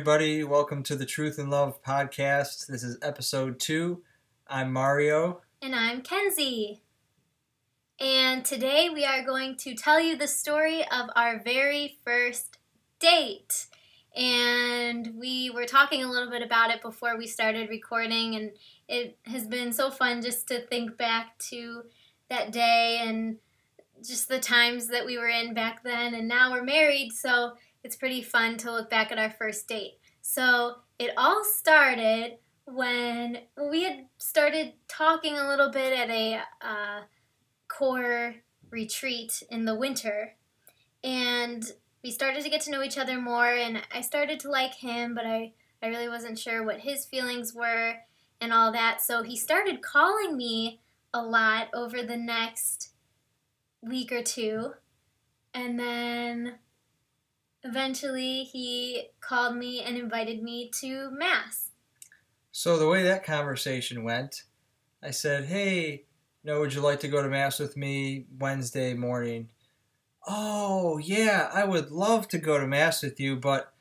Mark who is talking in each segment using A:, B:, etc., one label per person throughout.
A: Everybody. Welcome to the Truth in Love podcast. This is episode two. I'm Mario.
B: And I'm Kenzie. And today we are going to tell you the story of our very first date. And we were talking a little bit about it before we started recording, and it has been so fun just to think back to that day and just the times that we were in back then. And now we're married, so it's pretty fun to look back at our first date. So it all started when we had started talking a little bit at a uh, core retreat in the winter. And we started to get to know each other more, and I started to like him, but I, I really wasn't sure what his feelings were and all that. So he started calling me a lot over the next week or two. And then eventually he called me and invited me to Mass.
A: So, the way that conversation went, I said, Hey, you know, would you like to go to Mass with me Wednesday morning? Oh, yeah, I would love to go to Mass with you, but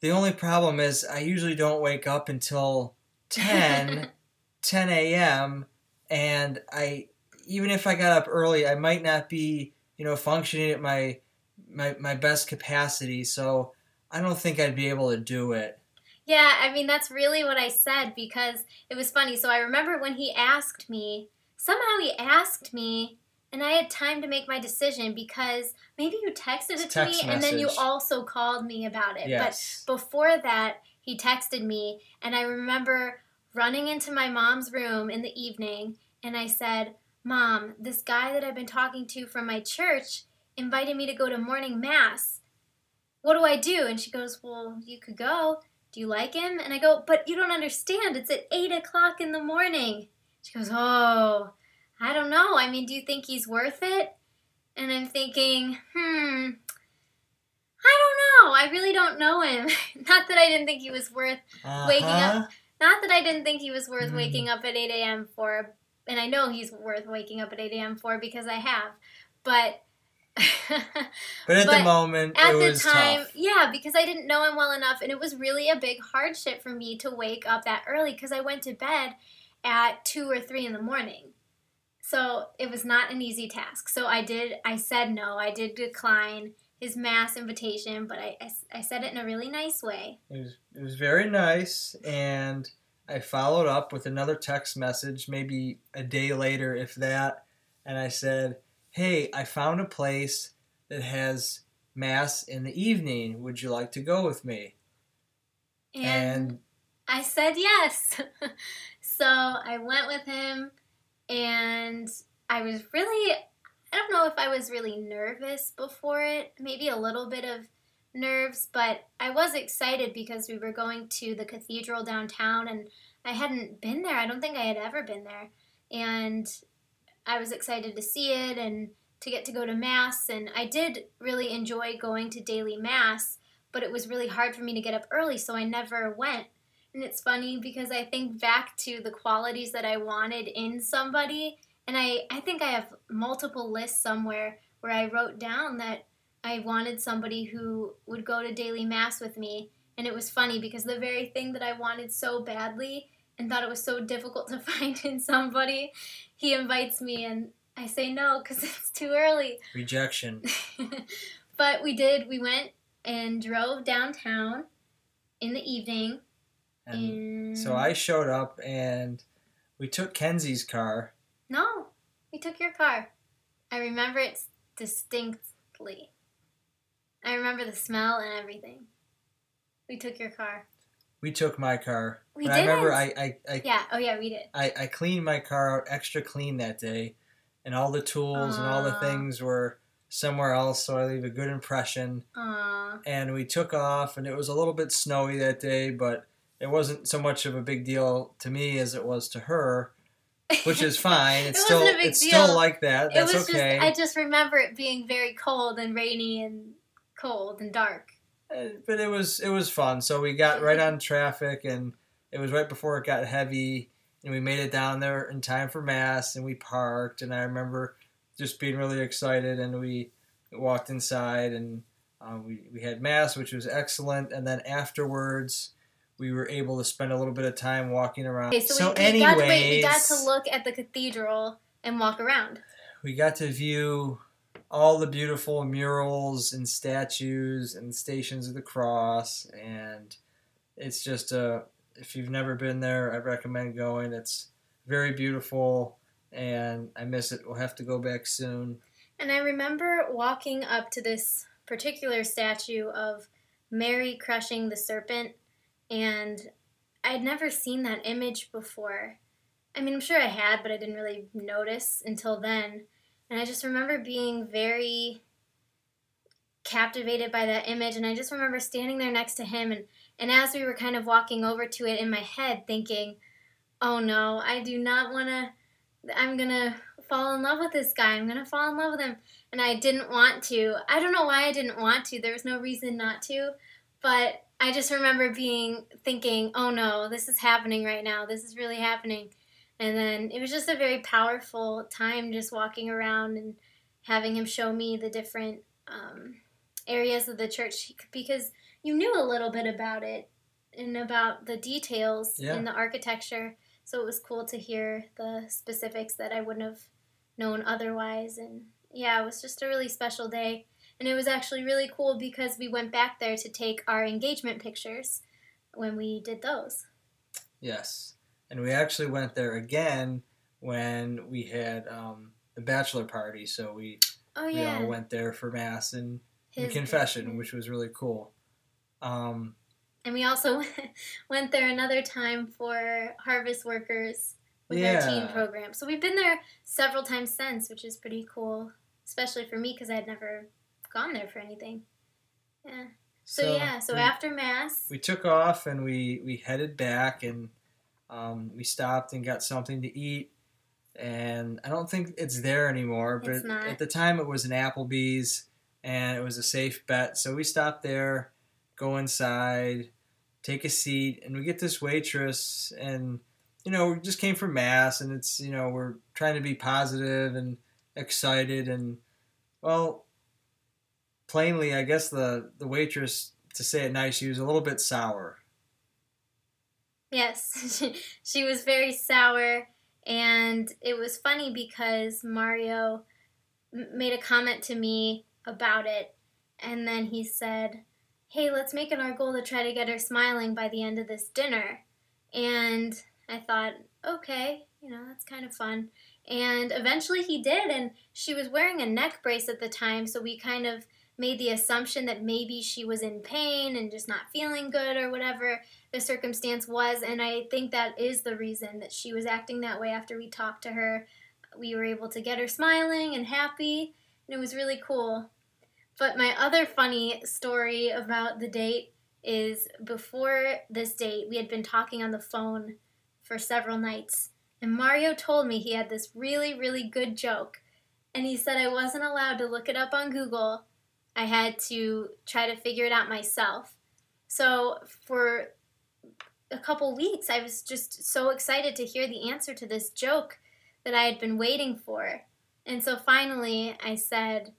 A: the only problem is I usually don't wake up until 10, 10 a.m. And I, even if I got up early, I might not be, you know, functioning at my, my, my best capacity. So I don't think I'd be able to do it.
B: Yeah, I mean, that's really what I said because it was funny. So I remember when he asked me, somehow he asked me and I had time to make my decision because maybe you texted it to me and then you also called me about it.
A: Yes.
B: But before that, he texted me and I remember running into my mom's room in the evening and I said, Mom, this guy that I've been talking to from my church invited me to go to morning mass. What do I do? And she goes, Well, you could go. Do you like him? And I go, But you don't understand. It's at 8 o'clock in the morning. She goes, Oh, I don't know. I mean, do you think he's worth it? And I'm thinking, hmm, I don't know. I really don't know him. Not that I didn't think he was worth uh-huh. waking up. Not that I didn't think he was worth mm. waking up at 8 a.m. for, and I know he's worth waking up at 8 a.m. for because I have. But.
A: but at but the moment, at the time, tough.
B: yeah, because I didn't know him well enough, and it was really a big hardship for me to wake up that early because I went to bed at two or three in the morning. So it was not an easy task. So I did, I said no. I did decline his mass invitation, but I, I, I said it in a really nice way.
A: It was, it was very nice. And I followed up with another text message, maybe a day later, if that. And I said, Hey, I found a place that has mass in the evening. Would you like to go with me?
B: And, and I said yes. so I went with him and I was really I don't know if I was really nervous before it, maybe a little bit of nerves, but I was excited because we were going to the cathedral downtown and I hadn't been there. I don't think I had ever been there. And I was excited to see it and to get to go to Mass. And I did really enjoy going to daily Mass, but it was really hard for me to get up early, so I never went. And it's funny because I think back to the qualities that I wanted in somebody. And I, I think I have multiple lists somewhere where I wrote down that I wanted somebody who would go to daily mass with me. And it was funny because the very thing that I wanted so badly and thought it was so difficult to find in somebody, he invites me and I say no because it's too early.
A: Rejection.
B: but we did, we went and drove downtown in the evening
A: and mm. so I showed up and we took Kenzie's car.
B: No, we took your car. I remember it distinctly. I remember the smell and everything. We took your car.
A: We took my car.
B: We did. I
A: remember I, I, I
B: Yeah, oh yeah, we did.
A: I, I cleaned my car out extra clean that day and all the tools and all the things were somewhere else so I leave a good impression.
B: Aww.
A: And we took off and it was a little bit snowy that day, but it wasn't so much of a big deal to me as it was to her, which is fine. It's
B: it
A: still it's
B: deal.
A: still like that. That's okay.
B: Just, I just remember it being very cold and rainy and cold and dark.
A: Uh, but it was it was fun. So we got right on traffic and it was right before it got heavy and we made it down there in time for mass and we parked and I remember just being really excited and we walked inside and Uh, we, we had mass, which was excellent, and then afterwards, we were able to spend a little bit of time walking around.
B: Okay, so,
A: so
B: we, we,
A: anyways,
B: got to, wait, we got to look at the cathedral and walk around.
A: we got to view all the beautiful murals and statues and stations of the cross, and it's just a. If you've never been there, I recommend going. It's very beautiful, and I miss it. We'll have to go back soon.
B: And I remember walking up to this particular statue of Mary crushing the serpent, and I'd never seen that image before. I mean, I'm sure I had, but I didn't really notice until then. And I just remember being very captivated by that image, and I just remember standing there next to him, and, and as we were kind of walking over to it in my head, thinking, oh no, I do not want to. I'm gonna fall in love with this guy. I'm gonna fall in love with him. And I didn't want to. I don't know why I didn't want to. There was no reason not to. But I just remember being thinking, oh no, this is happening right now. This is really happening. And then it was just a very powerful time just walking around and having him show me the different um, areas of the church because you knew a little bit about it and about the details
A: Yeah.
B: in the architecture. So it was cool to hear the specifics that I wouldn't have known otherwise. And yeah, it was just a really special day. And it was actually really cool because we went back there to take our engagement pictures when we did those.
A: Yes, and we actually went there again when we had um, the bachelor party. So we
B: Oh,
A: we all went there for mass and, and confession, which was really cool. Um,
B: And we also went there another time for harvest workers with our teen program. So we've been there several times since, which is pretty cool, especially for me because I had never gone there for anything. Yeah. So, yeah, so
A: we,
B: after mass,
A: we took off and we we headed back and um, we stopped and got something to eat. And I don't think it's there anymore, but at the time it was an Applebee's and it was a safe bet. So we stopped there, go inside, take a seat, and we get this waitress and you know, we just came from mass and it's, you know, we're trying to be positive and excited and well, plainly, I guess the the waitress to say it nice, she was a little bit sour.
B: yes, she, she was very sour. And it was funny because Mario made a comment to me about it. And then he said, Hey, let's make it our goal to try to get her smiling by the end of this dinner. And I thought, okay, you know, that's kind of fun. And eventually he did. And she was wearing a neck brace at the time. So we kind of made the assumption that maybe she was in pain and just not feeling good or whatever the circumstance was. And I think that is the reason that she was acting that way after we talked to her. We were able to get her smiling and happy. And it was really cool. But my other funny story about the date is before this date, we had been talking on the phone for several nights. And Mario told me he had this really, really good joke. And he said I wasn't allowed to look it up on Google. I had to try to figure it out myself. So for a couple weeks, I was just so excited to hear the answer to this joke that I had been waiting for. And so finally, I said,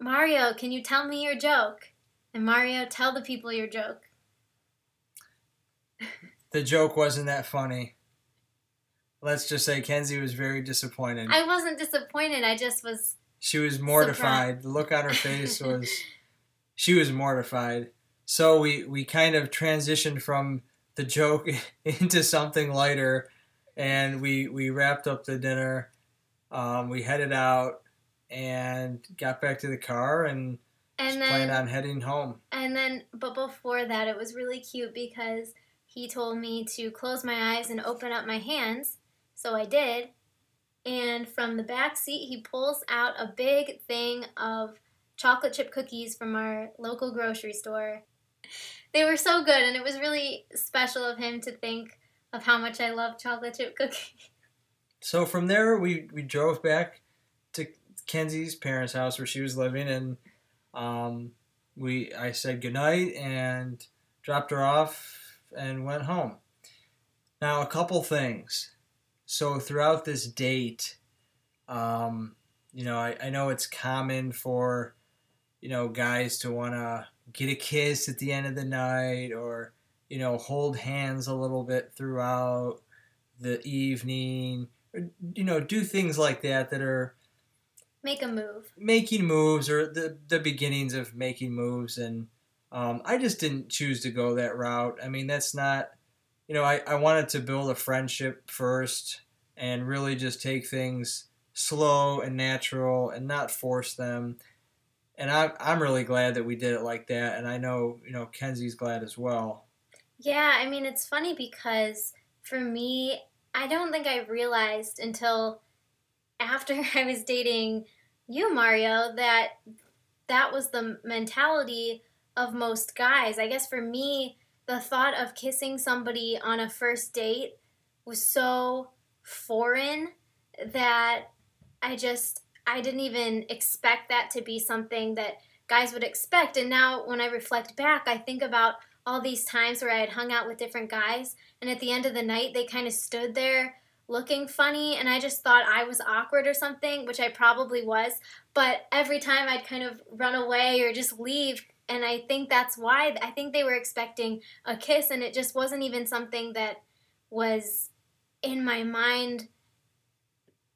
B: Mario, can you tell me your joke? And Mario, tell the people your joke.
A: The joke wasn't that funny. Let's just say Kenzie was very disappointed.
B: I wasn't disappointed. I just was.
A: she was mortified. The look on her face was she was mortified. So we we kind of transitioned from the joke into something lighter and we we wrapped up the dinner. Um, we headed out and got back to the car and,
B: And
A: just planned on heading home.
B: and then, but before that, it was really cute because he told me to close my eyes and open up my hands. So I did. And from the back seat, he pulls out a big thing of chocolate chip cookies from our local grocery store. They were so good, and it was really special of him to think of how much I love chocolate chip cookies.
A: So from there, we, we drove back Kenzie's parents' house where she was living, and um, we I said goodnight and dropped her off and went home. Now, a couple things. So throughout this date, um, you know, I, I know it's common for you know, guys to want to get a kiss at the end of the night or, you know, hold hands a little bit throughout the evening, or, you know, do things like that that are
B: make a move,
A: making moves or the the beginnings of making moves, and um, I just didn't choose to go that route. I mean, that's not, you know, I I wanted to build a friendship first and really just take things slow and natural and not force them. And I'm I'm really glad that we did it like that, and I know you know Kenzie's glad as well.
B: Yeah, I mean it's funny because for me, I don't think I realized until after I was dating you, Mario, that that was the mentality of most guys. I guess for me, the thought of kissing somebody on a first date was so foreign that I just I didn't even expect that to be something that guys would expect. And now when I reflect back, I think about all these times where I had hung out with different guys and at the end of the night they kind of stood there looking funny and I just thought I was awkward or something, which I probably was, but every time I'd kind of run away or just leave and I think that's why I think they were expecting a kiss and it just wasn't even something that was in my mind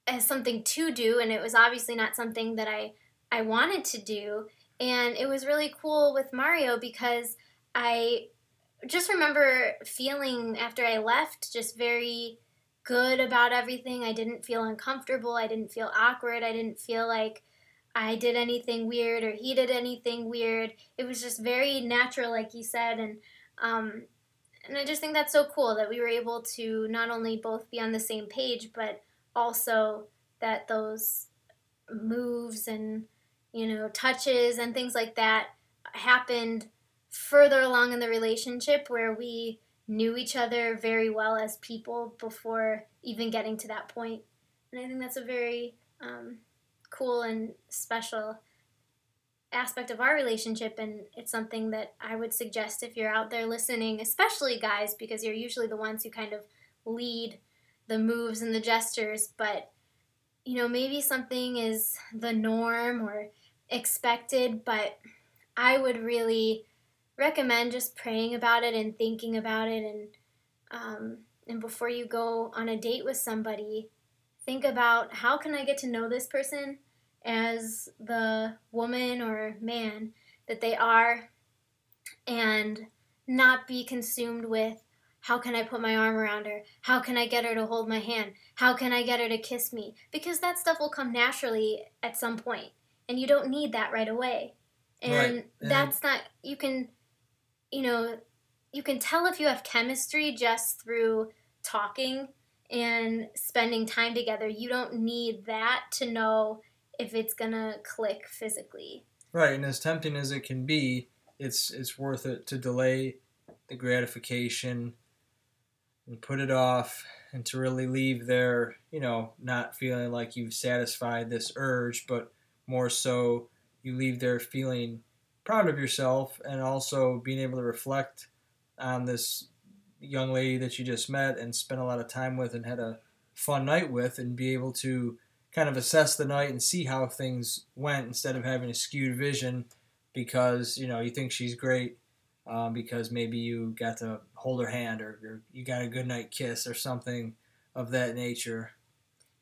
B: as something to do and it was obviously not something that I I wanted to do. And it was really cool with Mario because I just remember feeling after I left just very good about everything. I didn't feel uncomfortable, I didn't feel awkward, I didn't feel like I did anything weird or he did anything weird. It was just very natural like you said and um and I just think that's so cool that we were able to not only both be on the same page but also that those moves and you know touches and things like that happened further along in the relationship where we knew each other very well as people before even getting to that point. And i think that's a very um, cool and special aspect of our relationship. And it's something that i would suggest if you're out there listening especially guys because you're usually the ones who kind of lead the moves and the gestures, but you know, maybe something is the norm or expected, but I would really recommend just praying about it and thinking about it and um, and before you go on a date with somebody, think about how can I get to know this person as the woman or man that they are and not be consumed with how can I put my arm around her? How can I get her to hold my hand? How can I get her to kiss me? Because that stuff will come naturally at some point, and you don't need that right away. And right. that's not, you can, you know, you can tell if you have chemistry just through talking and spending time together. You don't need that to know if it's gonna click physically.
A: Right, and as tempting as it can be, it's it's worth it to delay the gratification and put it off and to really leave there, you know, not feeling like you've satisfied this urge, but more so you leave there feeling proud of yourself and also being able to reflect on this young lady that you just met and spent a lot of time with and had a fun night with and be able to kind of assess the night and see how things went instead of having a skewed vision because you know you think she's great um, because maybe you got to hold her hand or, or you got a good night kiss or something of that nature.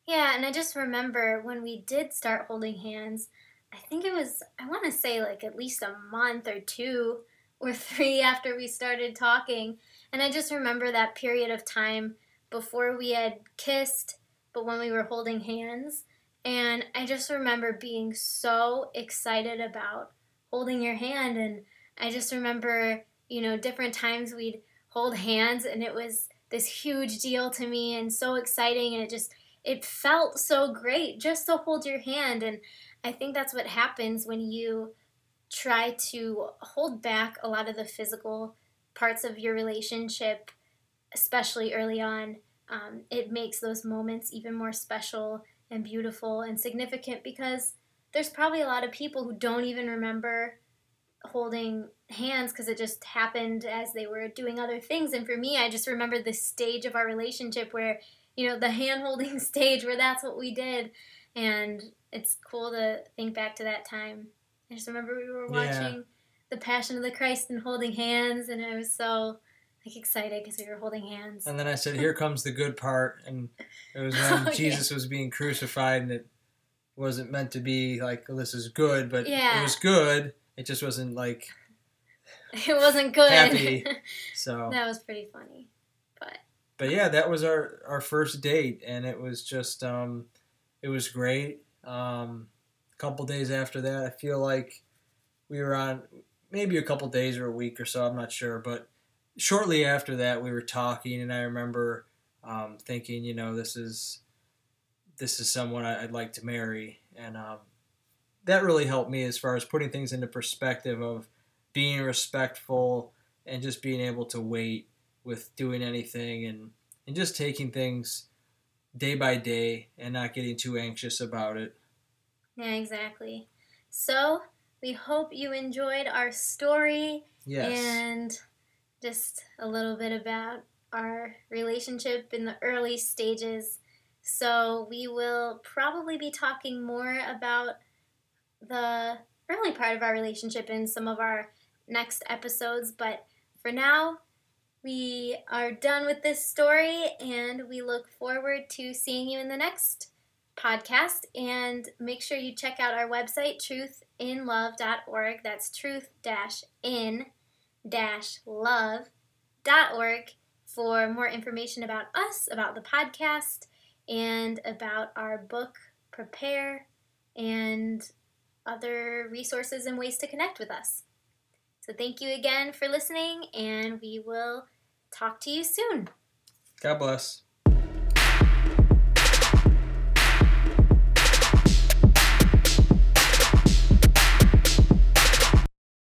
B: Yeah, and I just remember when we did start holding hands, I think it was, I want to say like at least a month or two or three after we started talking. And I just remember that period of time before we had kissed, but when we were holding hands. And I just remember being so excited about holding your hand and I just remember, you know, different times we'd hold hands and it was this huge deal to me and so exciting and it just it felt so great just to hold your hand and I think that's what happens when you try to hold back a lot of the physical parts of your relationship, especially early on. Um, it makes those moments even more special and beautiful and significant because there's probably a lot of people who don't even remember holding hands because it just happened as they were doing other things. And for me, I just remember the stage of our relationship where, you know, the hand holding stage where that's what we did. And it's cool to think back to that time. I just remember we were
A: Yeah.
B: watching The Passion of the Christ and holding hands, and I was so like excited because we were holding hands.
A: And then I said, "Here comes the good part," and it was when
B: Oh, yeah.
A: Jesus was being crucified, and it wasn't meant to be like "Oh, this is good, but
B: Yeah.
A: it was good. It just wasn't like
B: It wasn't good.
A: Happy. so.
B: that was pretty funny. But
A: But yeah, that was our our first date, and it was just um, it was great. Um, a couple days after that, I feel like we were on maybe a couple days or a week or so. I'm not sure, but shortly after that, we were talking, and I remember um, thinking, you know, this is this is someone I'd like to marry, and um, that really helped me as far as putting things into perspective of being respectful and just being able to wait with doing anything and and just taking things day by day and not getting too anxious about it.
B: yeah, exactly. So we hope you enjoyed our story
A: Yes.
B: and just a little bit about our relationship in the early stages. So we will probably be talking more about the early part of our relationship in some of our next episodes, but for now, we are done with this story and we look forward to seeing you in the next podcast and make sure you check out our website truthinlove.org that's truth in love.org for more information about us, about the podcast, and about our book, Prepare, and other resources and ways to connect with us. So, thank you again for listening, and we will talk to you soon.
A: God bless.